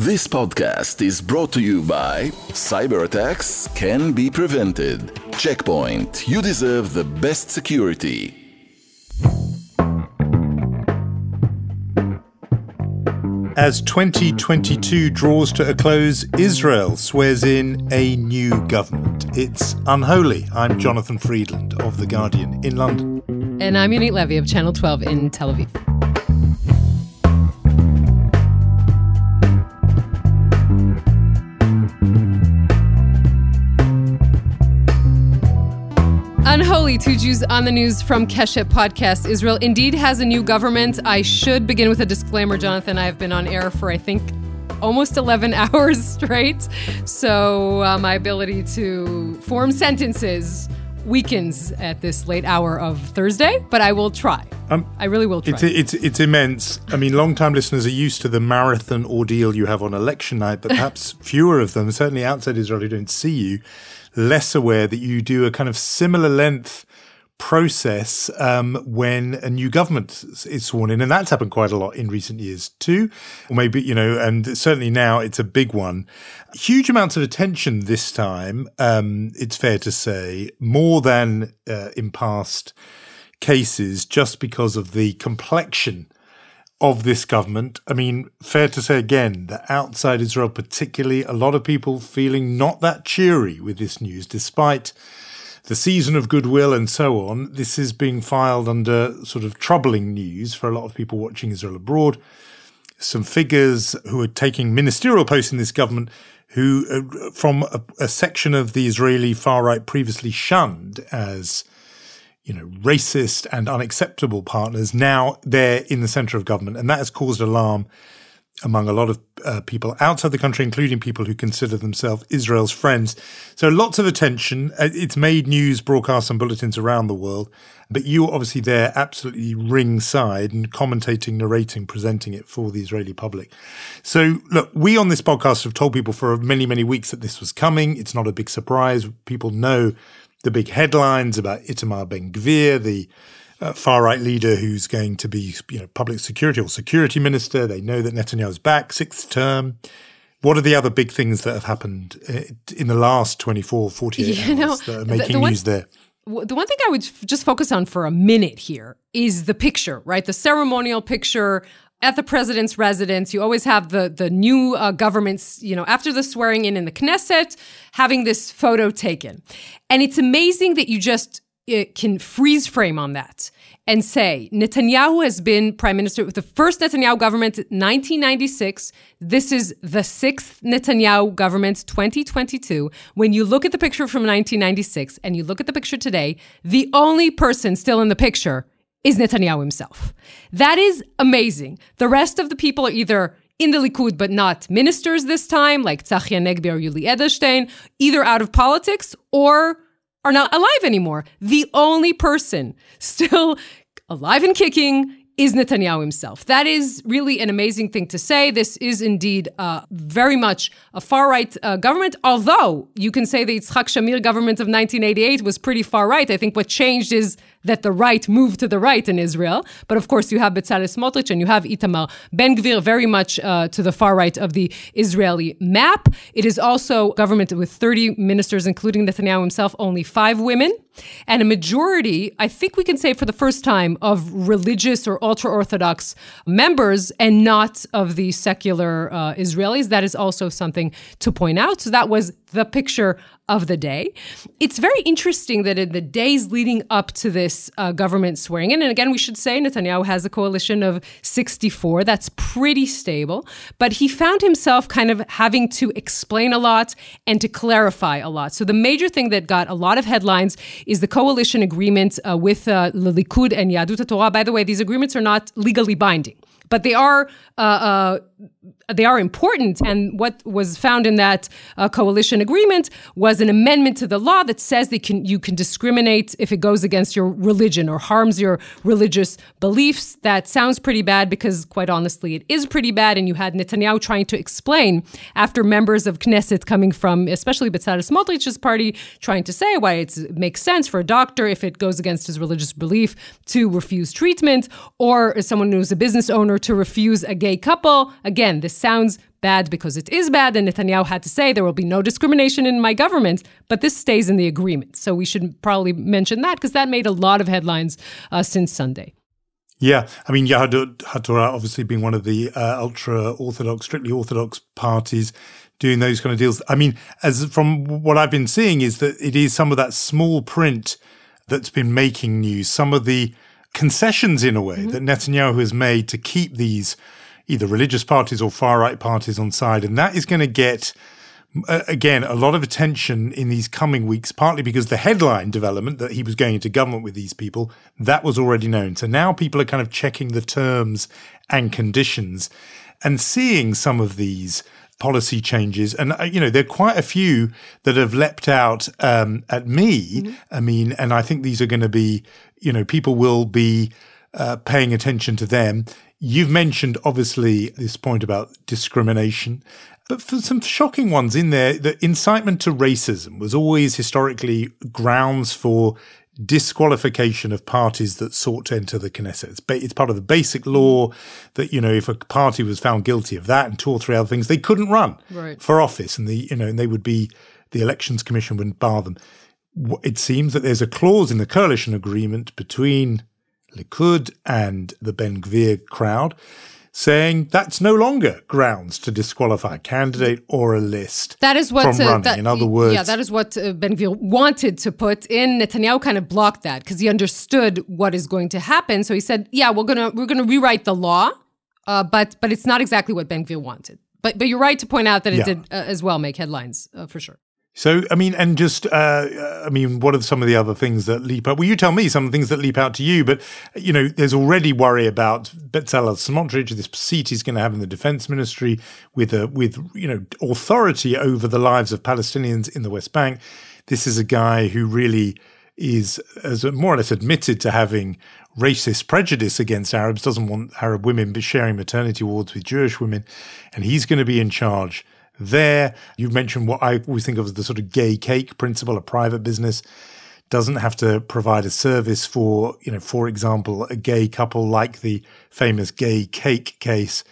This podcast is brought to you by Cyber attacks can be prevented. Check Point, you deserve the best security. As 2022 draws to a close, Israel swears in a new government. It's unholy. I'm Jonathan Freedland of The Guardian in London. And I'm Yonit Levy of Channel 12 in Tel Aviv. Unholy, two Jews on the news from Keshet Podcast. Israel indeed has a new government. I should begin with a disclaimer, Jonathan. I have been on air for, I think, almost 11 hours straight. So uh, my ability to form sentences weakens at this late hour of Thursday, but I will try. Um, I really will try. It's, it's, it's immense. I mean, long-time listeners are used to the marathon ordeal you have on election night, but perhaps fewer of them, certainly outside Israel, who don't see you, less aware that you do a kind of similar length process um, when a new government is sworn in, and that's happened quite a lot in recent years too. Or maybe you know, and certainly now it's a big one. Huge amounts of attention this time. Um, it's fair to say more than uh, in past cases, just because of the complexion of this government. I mean, fair to say again that outside Israel, particularly, a lot of people feeling not that cheery with this news, despite the season of goodwill and so on. This is being filed under sort of troubling news for a lot of people watching Israel abroad. Some figures who are taking ministerial posts in this government who, uh, from a, a section of the Israeli far right previously shunned as you know, racist and unacceptable partners. Now they're in the center of government, and that has caused alarm among a lot of uh, people outside the country, including people who consider themselves Israel's friends. So lots of attention. Uh, it's made news broadcasts and bulletins around the world, but you are obviously there absolutely ringside and commentating, narrating, presenting it for the Israeli public. So look, we on this podcast have told people for many, many weeks that this was coming. It's not a big surprise. People know the big headlines about Itamar Ben Gvir, the uh, far right leader who's going to be, you know, public security or security minister. They know that Netanyahu's back, sixth term. What are the other big things that have happened uh, in the last 24, 48 you hours know, that are making the, the one, news there? The one thing I would just focus on for a minute here is the picture, right? The ceremonial picture at the president's residence. You always have the the new uh, government's, you know, after the swearing in in the Knesset, having this photo taken, and it's amazing that you just uh, can freeze frame on that and say Netanyahu has been prime minister with the first Netanyahu government 1996. This is the sixth Netanyahu government 2022. When you look at the picture from 1996 and you look at the picture today, the only person still in the picture is Netanyahu himself. That is amazing. The rest of the people are either in the Likud but not ministers this time, like Tzachi Hanegbi or Yuli Edelstein, either out of politics or are not alive anymore. The only person still alive and kicking is Netanyahu himself. That is really an amazing thing to say. This is indeed uh, very much a far right uh, government, although you can say the Yitzhak Shamir government of 1988 was pretty far right. I think what changed is that the right moved to the right in Israel. But of course, you have Bezalel Smotrich and you have Itamar Ben Gvir very much uh, to the far right of the Israeli map. It is also government with 30 ministers, including Netanyahu himself, only five women, and a majority, I think we can say for the first time, of religious or ultra Orthodox members and not of the secular uh, Israelis. That is also something to point out. So that was the picture of the day. It's very interesting that in the days leading up to this uh, government swearing in, and again, we should say Netanyahu has a coalition of 64. That's pretty stable. But he found himself kind of having to explain a lot and to clarify a lot. So the major thing that got a lot of headlines is the coalition agreement uh, with uh, Likud and Yahadut Torah. By the way, these agreements are not legally binding but they are uh, uh, they are important. And what was found in that uh, coalition agreement was an amendment to the law that says that can, you can discriminate if it goes against your religion or harms your religious beliefs. That sounds pretty bad because, quite honestly, it is pretty bad. And you had Netanyahu trying to explain after members of Knesset coming from, especially Bezalel Smotrich's party, trying to say why it makes sense for a doctor if it goes against his religious belief to refuse treatment, or someone who's a business owner to refuse a gay couple Again, this sounds bad because it is bad, and Netanyahu had to say there will be no discrimination in my government, but this stays in the agreement. So we should probably mention that because that made a lot of headlines uh, since Sunday. Yeah, I mean, Yahadut HaTorah obviously being one of the uh, ultra orthodox, strictly orthodox parties doing those kind of deals. I mean, as from what I've been seeing, is that it is some of that small print that's been making news, some of the concessions in a way mm-hmm. that Netanyahu has made to keep these either religious parties or far right parties on side. And that is going to get, uh, again, a lot of attention in these coming weeks, partly because the headline development that he was going into government with these people, that was already known. So now people are kind of checking the terms and conditions and seeing some of these policy changes. And, uh, you know, there are quite a few that have leapt out um, at me. Mm-hmm. I mean, and I think these are going to be, you know, people will be uh, paying attention to them. You've mentioned, obviously, this point about discrimination. But for some shocking ones in there, the incitement to racism was always historically grounds for disqualification of parties that sought to enter the Knesset. It's, ba- it's, part of the basic law that you know if a party was found guilty of that and two or three other things, they couldn't run right. for office, and the you know and they would be the elections commission wouldn't bar them. It seems that there's a clause in the coalition agreement between Likud and the Ben Gvir crowd saying that's no longer grounds to disqualify a candidate or a list that is what, from uh, running. That, in other words, yeah, that is what uh, Ben Gvir wanted to put in. Netanyahu kind of blocked that because he understood what is going to happen. So he said, "Yeah, we're gonna we're gonna rewrite the law, uh, but but it's not exactly what Ben Gvir wanted." But but you're right to point out that it yeah. did uh, as well make headlines uh, for sure. So, I mean, and just, uh, I mean, what are some of the other things that leap out? Well, you tell me some of the things that leap out to you, but, you know, there's already worry about Bezalel Smotrich, this seat he's going to have in the defense ministry with, a, with, you know, authority over the lives of Palestinians in the West Bank. This is a guy who really is as more or less admitted to having racist prejudice against Arabs, doesn't want Arab women sharing maternity wards with Jewish women, and he's going to be in charge there. you've mentioned what I always think of as the sort of gay cake principle, a private business doesn't have to provide a service for, you know, for example, a gay couple like the famous gay cake case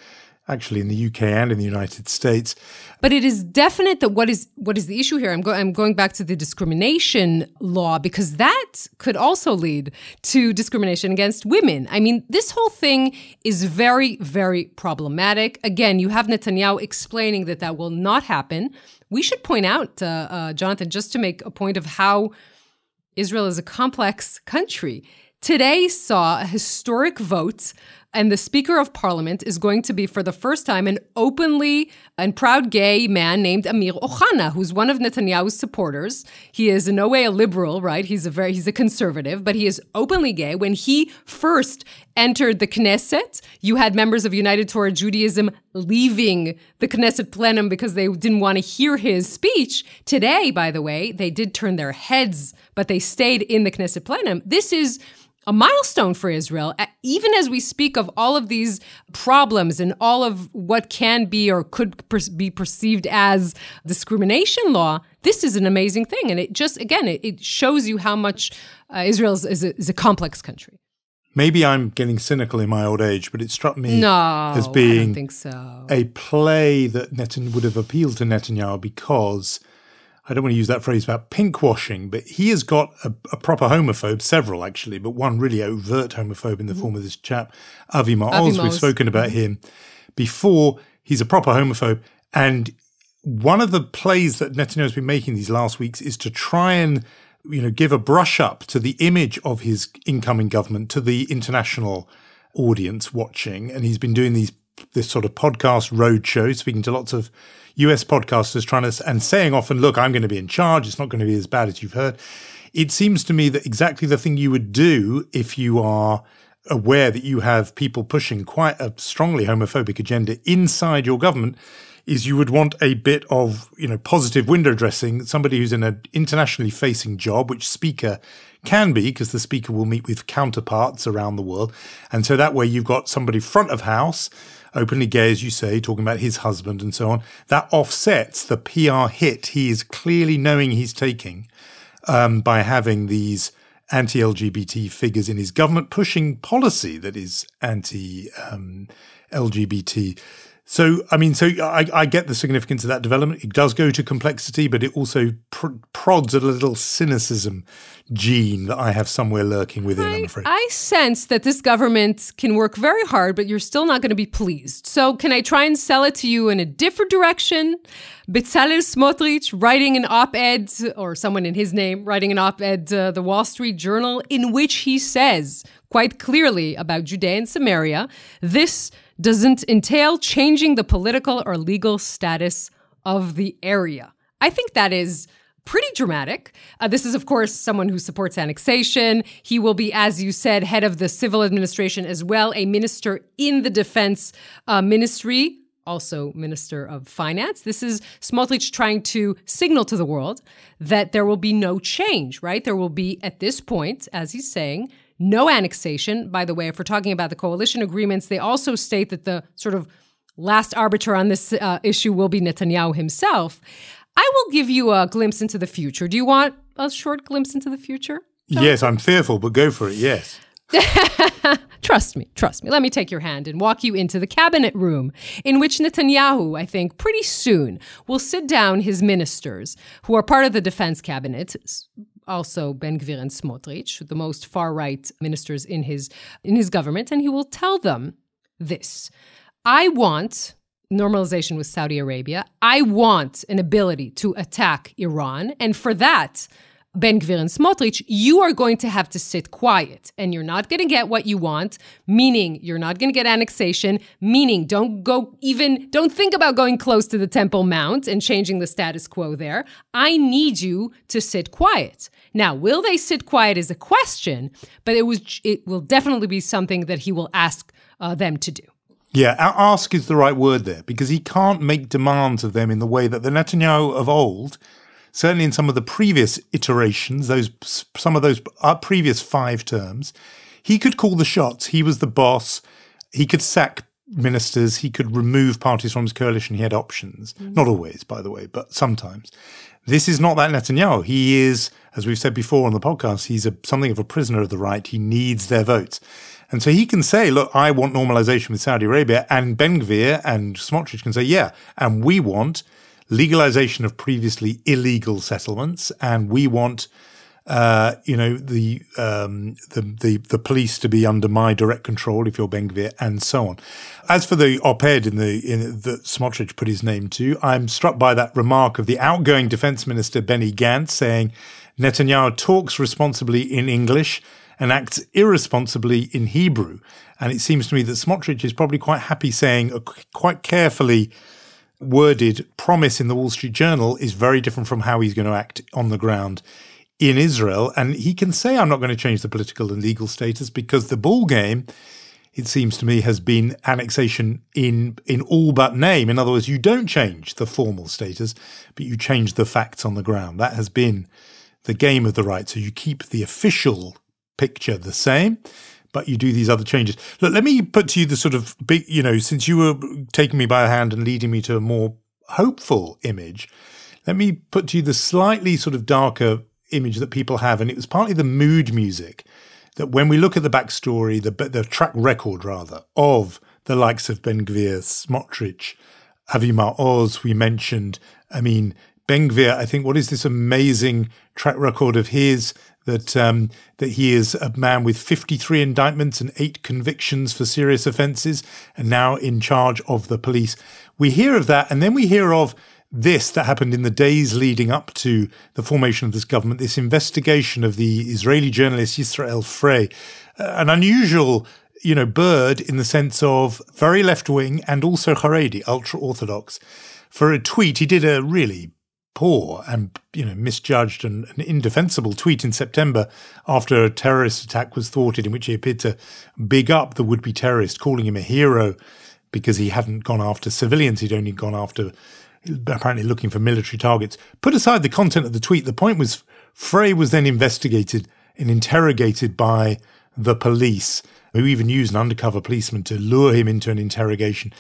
actually in the UK and in the United States. But it is definite that what is what is the issue here? I'm, go- I'm going back to the discrimination law because that could also lead to discrimination against women. I mean, this whole thing is very, very problematic. Again, you have Netanyahu explaining that that will not happen. We should point out, uh, uh, Jonathan, just to make a point of how Israel is a complex country. Today saw a historic vote and the Speaker of Parliament is going to be, for the first time, an openly and proud gay man named Amir Ohana, who's one of Netanyahu's supporters. He is in no way a liberal, right? He's a very he's a conservative, but he is openly gay. When he first entered the Knesset, you had members of United Torah Judaism leaving the Knesset plenum because they didn't want to hear his speech. Today, by the way, they did turn their heads, but they stayed in the Knesset plenum. This is a milestone for Israel. Even as we speak of all of these problems and all of what can be or could per- be perceived as discrimination law, this is an amazing thing. And it just, again, it, it shows you how much uh, Israel is, is, a, is, a, complex country. Maybe I'm getting cynical in my old age, but it struck me no, as being so. a play that Netanyahu would have appealed to Netanyahu because – I don't want to use that phrase about pinkwashing, but he has got a, a, proper homophobe, several actually, but one really overt homophobe in the mm-hmm. form of this chap, Avi Maoz. We've spoken about mm-hmm. him before. He's a proper homophobe. And one of the plays that Netanyahu's been making these last weeks is to try and you know give a brush up to the image of his incoming government to the international audience watching and he's been doing these this sort of podcast roadshow speaking to lots of US podcasters trying to and saying often, look, I'm going to be in charge. It's not going to be as bad as you've heard. It seems to me that exactly the thing you would do if you are aware that you have people pushing quite a strongly homophobic agenda inside your government is you would want a bit of, you know, positive window dressing, somebody who's in an internationally facing job, which speaker can be because the speaker will meet with counterparts around the world. And so that way you've got somebody front of house openly gay, as you say, talking about his husband and so on, that offsets the PR hit he is clearly knowing he's taking um, by having these anti LGBT figures in his government pushing policy that is anti um, LGBT. So, I mean, so I, I, get the significance of that development. It does go to complexity, but it also pr- prods at a little cynicism gene that I have somewhere lurking within, I, I'm afraid. I sense that this government can work very hard, but you're still not going to be pleased. So, can I try and sell it to you in a different direction? Bezalel Smotrich writing an op ed, or someone in his name writing an op ed, uh, the Wall Street Journal, in which he says quite clearly about Judea and Samaria this doesn't entail changing the political or legal status of the area. I think that is pretty dramatic. Uh, this is, of course, someone who supports annexation. He will be, as you said, head of the civil administration as well, a minister in the defense uh, ministry. Also, Minister of Finance. This is Smotrich trying to signal to the world that there will be no change, right? There will be, at this point, as he's saying, no annexation. By the way, if we're talking about the coalition agreements, they also state that the sort of last arbiter on this uh, issue will be Netanyahu himself. I will give you a glimpse into the future. Do you want a short glimpse into the future? Yes, I'm fearful, but go for it. Yes. trust me, trust me. Let me take your hand and walk you into the cabinet room in which Netanyahu, I think, pretty soon will sit down his ministers who are part of the defense cabinet, also Ben Gvir and Smotrich, the most far right ministers in his in his government, and he will tell them this: I want normalization with Saudi Arabia. I want an ability to attack Iran, and for that. Ben Gvir and Smotrich, you are going to have to sit quiet and you're not going to get what you want, meaning you're not going to get annexation, meaning don't go even, don't think about going close to the Temple Mount and changing the status quo there. I need you to sit quiet. Now, will they sit quiet is a question, but it was it will definitely be something that he will ask uh, them to do. Yeah, ask is the right word there because he can't make demands of them in the way that the Netanyahu of old, certainly in some of the previous iterations, those some of those uh, previous five terms, he could call the shots. He was the boss. He could sack ministers. He could remove parties from his coalition. He had options. Mm-hmm. Not always, by the way, but sometimes. This is not that Netanyahu. He is, as we've said before on the podcast, he's a, something of a prisoner of the right. He needs their votes. And so he can say, look, I want normalization with Saudi Arabia. And Ben Gvir and Smotrich can say, yeah, and we want legalization of previously illegal settlements. And we want uh, you know, the, um, the, the, the police to be under my direct control if you're Ben Gvir and so on. As for the op-ed in the, in that Smotrich put his name to, I'm struck by that remark of the outgoing defense minister Benny Gantz saying Netanyahu talks responsibly in English and acts irresponsibly in Hebrew. And it seems to me that Smotrich is probably quite happy saying a quite carefully worded promise in the Wall Street Journal is very different from how he's going to act on the ground in Israel. And he can say, I'm not going to change the political and legal status because the ball game, it seems to me, has been annexation in, in all but name. In other words, you don't change the formal status, but you change the facts on the ground. That has been the game of the right. So you keep the official picture the same. But you do these other changes. Look, let me put to you the sort of big, you know, since you were taking me by the hand and leading me to a more hopeful image, let me put to you the slightly sort of darker image that people have, and it was partly the mood music that when we look at the backstory, the the track record rather of the likes of Ben Gvir, Smotrich, Avi Maoz, we mentioned. I mean, Ben Gvir, I think, what is this amazing track record of his that um, that he is a man with 53 indictments and eight convictions for serious offences, and now in charge of the police. We hear of that, and then we hear of this that happened in the days leading up to the formation of this government, this investigation of the Israeli journalist Yisrael Frey, uh, an unusual, you know, bird in the sense of very left wing and also Haredi, ultra orthodox. For a tweet, he did a really poor and you know misjudged and, and indefensible tweet in September after a terrorist attack was thwarted, in which he appeared to big up the would-be terrorist, calling him a hero because he hadn't gone after civilians; he'd only gone after apparently looking for military targets. Put aside the content of the tweet, the point was Frey was then investigated and interrogated by the police, who even used an undercover policeman to lure him into an interrogation.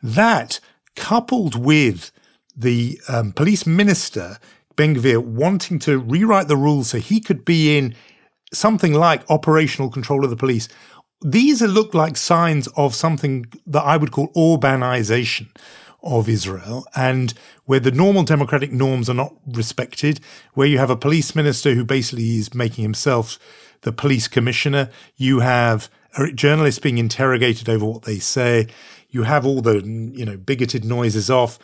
That, coupled with the um, police minister, Ben Gvir, wanting to rewrite the rules so he could be in something like operational control of the police, these look like signs of something that I would call Orbanization of Israel and where the normal democratic norms are not respected, where you have a police minister who basically is making himself the police commissioner, you have journalists being interrogated over what they say, you have all the you know bigoted noises off,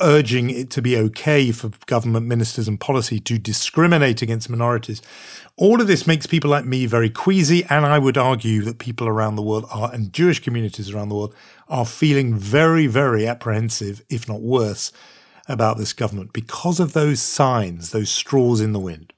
urging it to be okay for government ministers and policy to discriminate against minorities. All of this makes people like me very queasy, and I would argue that people around the world are, and Jewish communities around the world are feeling very, very apprehensive, if not worse, about this government because of those signs, those straws in the wind.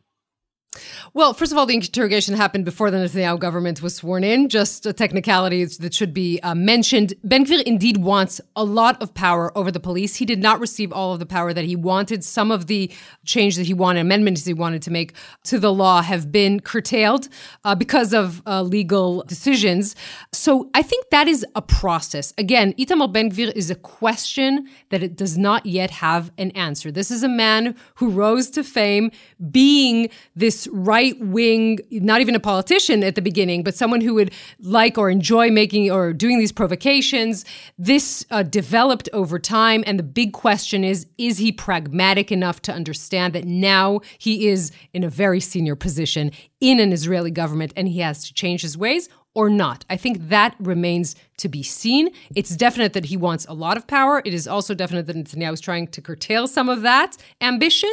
Well, first of all, the interrogation happened before the Netanyahu government was sworn in. Just a technicality that should be uh, mentioned. Ben Gvir indeed wants a lot of power over the police. He did not receive all of the power that he wanted. Some of the change that he wanted, amendments he wanted to make to the law, have been curtailed uh, because of uh, legal decisions. So I think that is a process. Again, Itamar Ben Gvir is a question that it does not yet have an answer. This is a man who rose to fame being this right wing, not even a politician at the beginning, but someone who would like or enjoy making or doing these provocations. This uh, developed over time. And the big question is is he pragmatic enough to understand that now he is in a very senior position in an Israeli government and he has to change his ways? Or not. I think that remains to be seen. It's definite that he wants a lot of power. It is also definite that Netanyahu is trying to curtail some of that ambition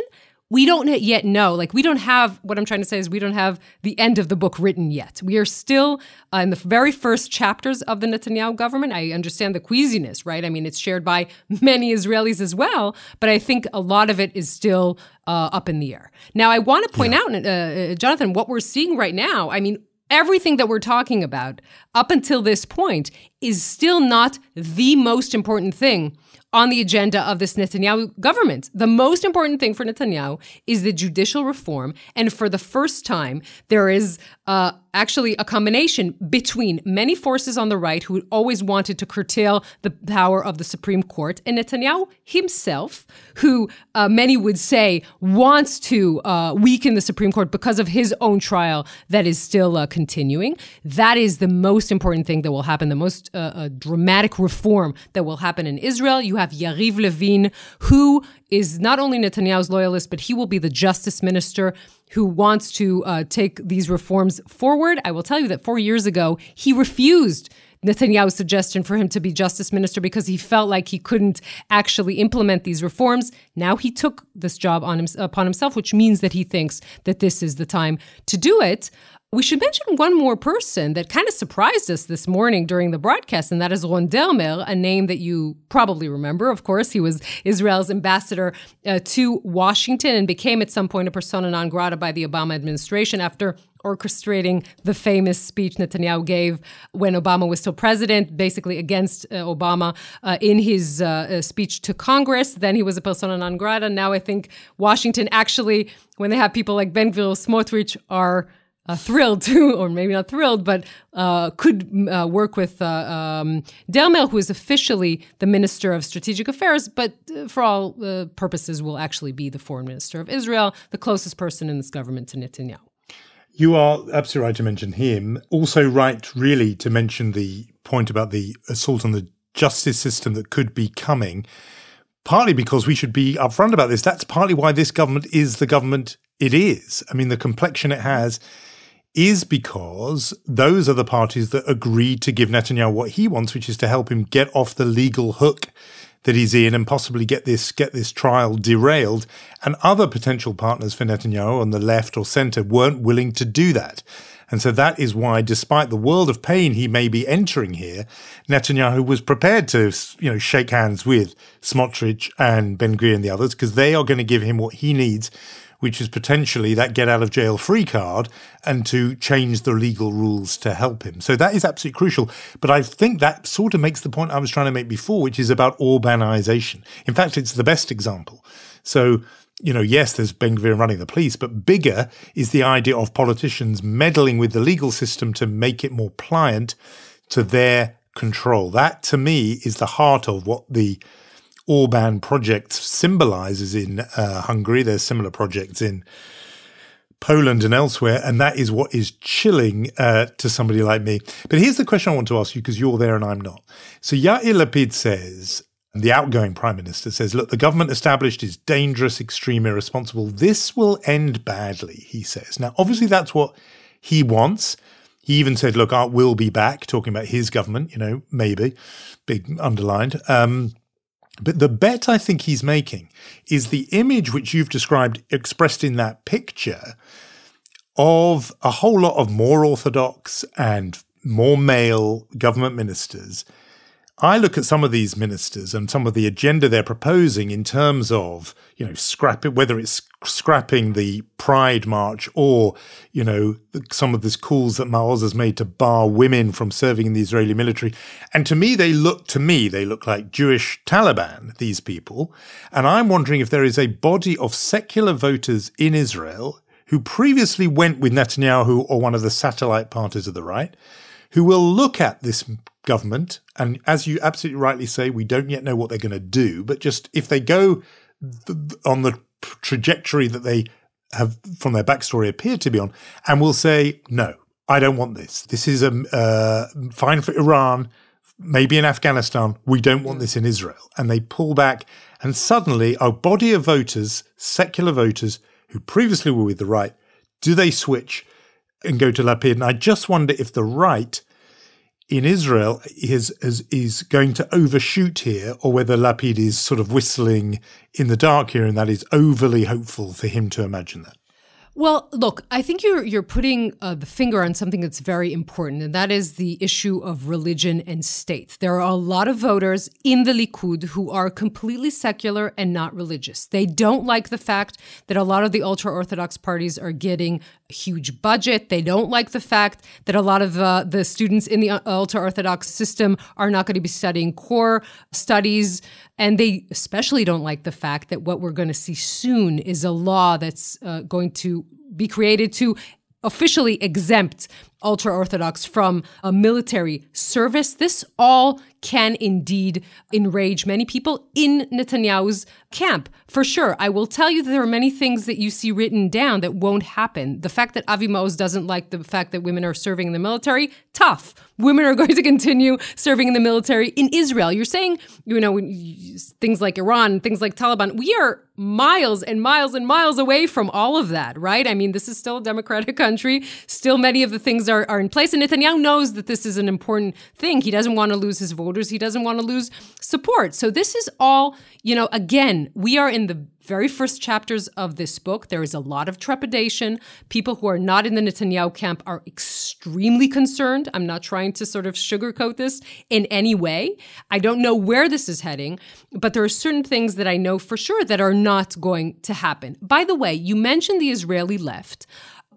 we don't yet know. Like, we don't have what I'm trying to say is we don't have the end of the book written yet. We are still uh, in the very first chapters of the Netanyahu government. I understand the queasiness, right? I mean, it's shared by many Israelis as well, but I think a lot of it is still uh, up in the air. Now, I want to point yeah. out, uh, uh, Jonathan, what we're seeing right now. I mean, everything that we're talking about up until this point is still not the most important thing on the agenda of this Netanyahu government. The most important thing for Netanyahu is the judicial reform. And for the first time, there is uh, actually a combination between many forces on the right who always wanted to curtail the power of the Supreme Court and Netanyahu himself, who uh, many would say wants to uh, weaken the Supreme Court because of his own trial that is still uh, continuing. That is the most important thing that will happen, the most uh, uh, dramatic reform that will happen in Israel. You have Yariv Levin, who is not only Netanyahu's loyalist, but he will be the justice minister who wants to uh, take these reforms forward. I will tell you that four years ago, he refused Netanyahu's suggestion for him to be justice minister because he felt like he couldn't actually implement these reforms. Now he took this job on him, upon himself, which means that he thinks that this is the time to do it. We should mention one more person that kind of surprised us this morning during the broadcast, and that is Ron Dermer, a name that you probably remember. Of course, he was Israel's ambassador uh, to Washington and became at some point a persona non grata by the Obama administration after orchestrating the famous speech Netanyahu gave when Obama was still president, basically against uh, Obama uh, in his uh, uh speech to Congress. Then he was a persona non grata. Now I think Washington actually, when they have people like Ben Gvir, Smotrich, are uh, thrilled to, or maybe not thrilled, but uh, could uh, work with uh, um, Dermer, who is officially the Minister of Strategic Affairs, but uh, for all uh, purposes will actually be the Foreign Minister of Israel, the closest person in this government to Netanyahu. You are absolutely right to mention him. Also, right, really, to mention the point about the assault on the justice system that could be coming. Partly because we should be upfront about this. That's partly why this government is the government it is. I mean, the complexion it has is because those are the parties that agreed to give Netanyahu what he wants, which is to help him get off the legal hook that he's in and possibly get this get this trial derailed. And other potential partners for Netanyahu on the left or center weren't willing to do that. And so that is why, despite the world of pain he may be entering here, Netanyahu was prepared to, you know, shake hands with Smotrich and Ben Gvir and the others because they are going to give him what he needs which is potentially that get out of jail free card and to change the legal rules to help him. So that is absolutely crucial. But I think that sort of makes the point I was trying to make before, which is about Orbanization. In fact, it's the best example. So, you know, yes, there's Ben Gvir running the police, but bigger is the idea of politicians meddling with the legal system to make it more pliant to their control. That to me is the heart of what the Orban project symbolizes in uh, Hungary. There's similar projects in Poland and elsewhere, and that is what is chilling uh, to somebody like me. But here's the question I want to ask you because you're there and I'm not. So Yair Lapid says, the outgoing prime minister says, look, the government established is dangerous, extreme, irresponsible. This will end badly, he says. Now, obviously, that's what he wants. He even said, look, I will be back, talking about his government, you know, maybe, big underlined. Um, but the bet I think he's making is the image which you've described expressed in that picture of a whole lot of more orthodox and more male government ministers. I look at some of these ministers and some of the agenda they're proposing in terms of, you know, scrapping, whether it's scrapping the Pride March or, you know, some of these calls that Maoz has made to bar women from serving in the Israeli military. And to me, they look, to me, they look like Jewish Taliban, these people. And I'm wondering if there is a body of secular voters in Israel who previously went with Netanyahu or one of the satellite parties of the right, who will look at this government. And as you absolutely rightly say, we don't yet know what they're going to do. But just if they go th- on the trajectory that they have from their backstory appeared to be on, and will say, no, I don't want this. This is a uh, fine for Iran, maybe in Afghanistan. We don't want this in Israel. And they pull back, and suddenly a body of voters, secular voters, who previously were with the right, do they switch and go to Lapid? And I just wonder if the right in Israel is, is, is going to overshoot here, or whether Lapid is sort of whistling in the dark here, and that is overly hopeful for him to imagine that. Well, look, I think you're you're putting uh, the finger on something that's very important, and that is the issue of religion and state. There are a lot of voters in the Likud who are completely secular and not religious. They don't like the fact that a lot of the ultra orthodox parties are getting huge budget. They don't like the fact that a lot of uh, the students in the uh, ultra orthodox system are not going to be studying core studies. And they especially don't like the fact that what we're going to see soon is a law that's uh, going to be created to officially exempt ultra Orthodox from a military service. This all can indeed enrage many people in Netanyahu's camp, for sure. I will tell you that there are many things that you see written down that won't happen. The fact that Avi Maoz doesn't like the fact that women are serving in the military, tough. Women are going to continue serving in the military in Israel. You're saying, you know, things like Iran, things like Taliban. We are miles and miles and miles away from all of that, right? I mean, this is still a democratic country. Still, many of the things are, are in place. And Netanyahu knows that this is an important thing. He doesn't want to lose his voters, he doesn't want to lose support. So, this is all, you know, again, we are in the very first chapters of this book, there is a lot of trepidation. People who are not in the Netanyahu camp are extremely concerned. I'm not trying to sort of sugarcoat this in any way. I don't know where this is heading, but there are certain things that I know for sure that are not going to happen. By the way, you mentioned the Israeli left.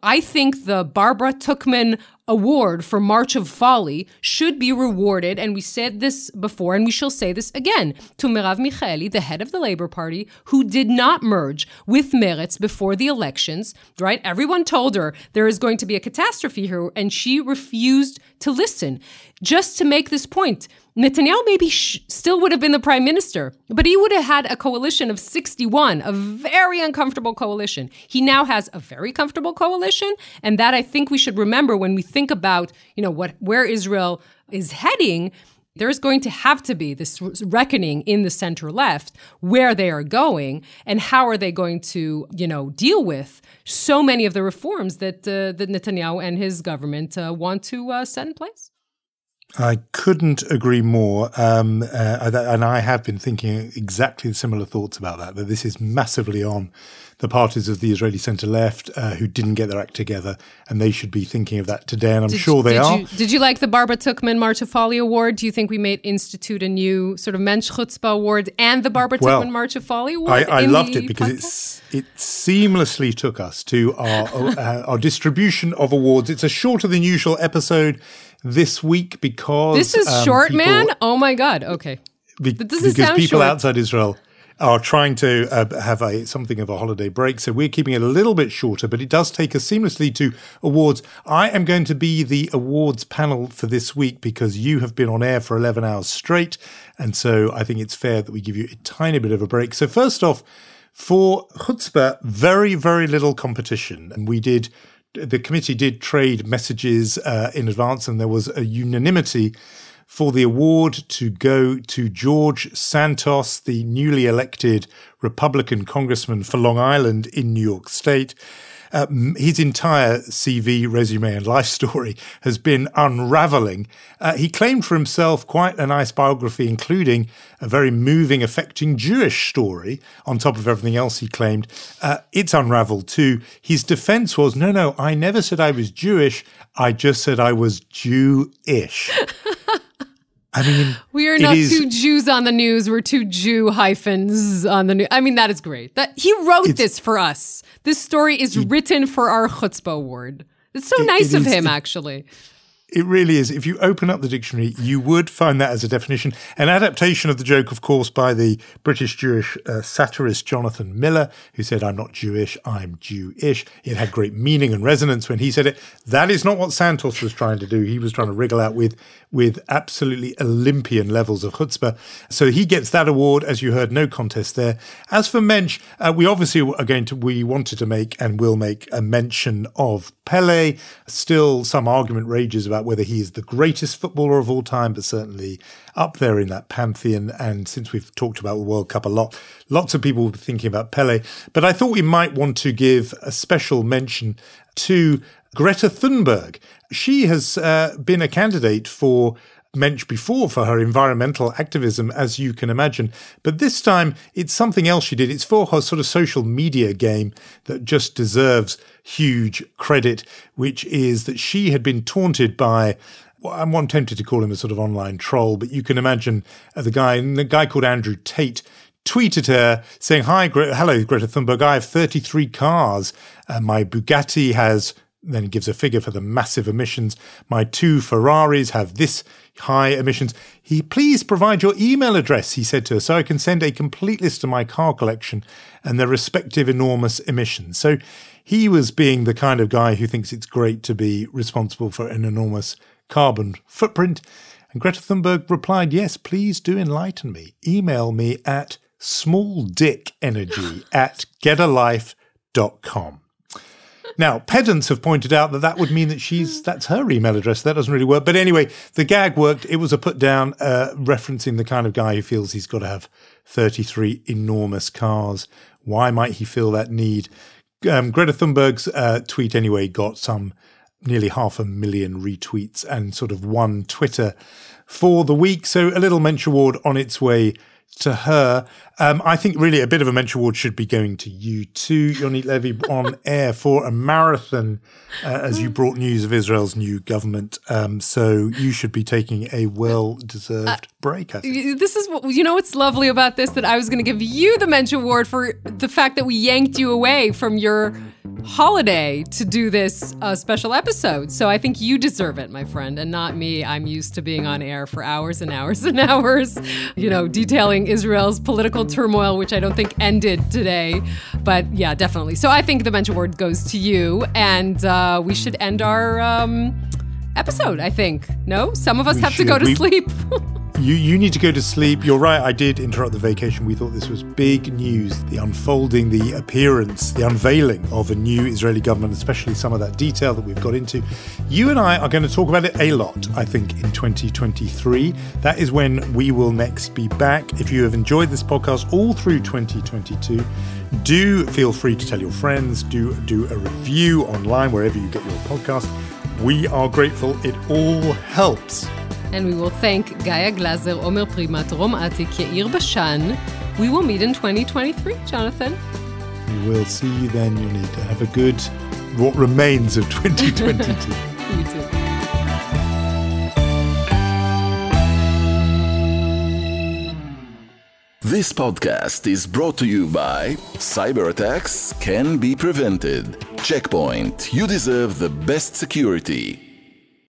I think the Barbara Tuchman award for March of Folly should be rewarded, and we said this before, and we shall say this again, to Merav Michaeli, the head of the Labor Party, who did not merge with Meretz before the elections, right? Everyone told her there is going to be a catastrophe here, and she refused to listen. Just to make this point, Netanyahu maybe sh- still would have been the prime minister, but he would have had a coalition of 61, a very uncomfortable coalition. He now has a very comfortable coalition, and that I think we should remember when we think about, you know, what where Israel is heading. There's going to have to be this reckoning in the center left where they are going and how are they going to, you know, deal with so many of the reforms that uh, that Netanyahu and his government uh, want to uh, set in place. I couldn't agree more. Um, uh, and I have been thinking exactly similar thoughts about that, that this is massively on the parties of the Israeli centre left uh, who didn't get their act together, and they should be thinking of that today, and I'm did, sure they did are. You, did you like the Barbara Tuchman March of Folly Award? Do you think we may institute a new sort of Mensch Chutzpah Award and the Barbara well, Tuchman March of Folly Award? I, I loved it because it's, it seamlessly took us to our, uh, our distribution of awards. It's a shorter than usual episode this week because this is um, short, people, man. Oh my god. Okay, be, because people short. outside Israel are trying to uh, have a something of a holiday break, so we're keeping it a little bit shorter. But it does take us seamlessly to awards. I am going to be the awards panel for this week because you have been on air for eleven hours straight, and so I think it's fair that we give you a tiny bit of a break. So first off For chutzpah, very, very little competition. And we did, the committee did trade messages uh, in advance, and there was a unanimity for the award to go to George Santos, the newly elected Republican congressman for Long Island in New York State. Uh, his entire CV, resume, and life story has been unraveling. Uh, he claimed for himself quite a nice biography, including a very moving, affecting Jewish story, on top of everything else he claimed. Uh, it's unraveled too. His defense was no, no, I never said I was Jewish. I just said I was Jewish. I mean, we are not is, two Jews on the news. We're two Jew hyphens on the news. I mean, that is great. That he wrote this for us. This story is written for our chutzpah award. It's so it, nice it of is, him, actually. It really is. If you open up the dictionary, you would find that as a definition. An adaptation of the joke, of course, by the British Jewish uh, satirist Jonathan Miller, who said, I'm not Jewish, I'm Jewish. It had great meaning and resonance when he said it. That is not what Santos was trying to do. He was trying to wriggle out with, with absolutely Olympian levels of chutzpah. So he gets that award. As you heard, no contest there. As for Mensch, uh, we obviously are going to, we wanted to make and will make a mention of Pele. Still, some argument rages about whether he is the greatest footballer of all time, but certainly up there in that pantheon. And since we've talked about the World Cup a lot, lots of people thinking about Pele. But I thought we might want to give a special mention to Greta Thunberg. She has uh, been a candidate for Mensch before for her environmental activism, as you can imagine. But this time it's something else she did. It's for her sort of social media game that just deserves huge credit, which is that she had been taunted by well, I'm tempted to call him a sort of online troll, but you can imagine uh, the guy, the guy called Andrew Tate tweeted her saying, Hi, Gre- hello, Greta Thunberg. I have 33 cars. Uh, my Bugatti has then he gives a figure for the massive emissions. My two Ferraris have this high emissions. He please provide your email address, he said to her, so I can send a complete list of my car collection and their respective enormous emissions. So he was being the kind of guy who thinks it's great to be responsible for an enormous carbon footprint. And Greta Thunberg replied, Yes, please do enlighten me. Email me at smalldickenergy at getalife.com. Now, pedants have pointed out that that would mean that she's that's her email address. That doesn't really work. But anyway, the gag worked. It was a put down uh, referencing the kind of guy who feels he's got to have 33 enormous cars. Why might he feel that need? Um, Greta Thunberg's uh, tweet, anyway, got some nearly half a million retweets and sort of one Twitter for the week. So a little Mensch award on its way to her. Um, I think really a bit of a Mensch award should be going to you too, Yonit Levy, on air for a marathon uh, as you brought news of Israel's new government. Um, so you should be taking a well-deserved uh, break. This is what you know. What's lovely about this that I was going to give you the Mensch award for the fact that we yanked you away from your holiday to do this uh, special episode. So I think you deserve it, my friend, and not me. I'm used to being on air for hours and hours and hours, you know, detailing Israel's political turmoil, which I don't think ended today. But yeah, definitely. So I think the Mensch Award goes to you, and uh, we should end our um, episode, I think. No? Some of us we have should. to go to we- sleep. You you need to go to sleep. You're right. I did interrupt the vacation. We thought this was big news. The unfolding, the appearance, the unveiling of a new Israeli government, especially some of that detail that we've got into. You and I are going to talk about it a lot, I think, in 2023. That is when we will next be back. If you have enjoyed this podcast all through 2022, do feel free to tell your friends, do do a review online wherever you get your podcast. We are grateful. It all helps. And we will thank Gaia Glazer, Omer Primat, Rom Atik, Yair Bashan. We will meet in 2023, Jonathan. We will see you then, You need to Have a good, what remains of 2022. you too. This podcast is brought to you by Cyber attacks can be prevented. Check Point, You deserve the best security.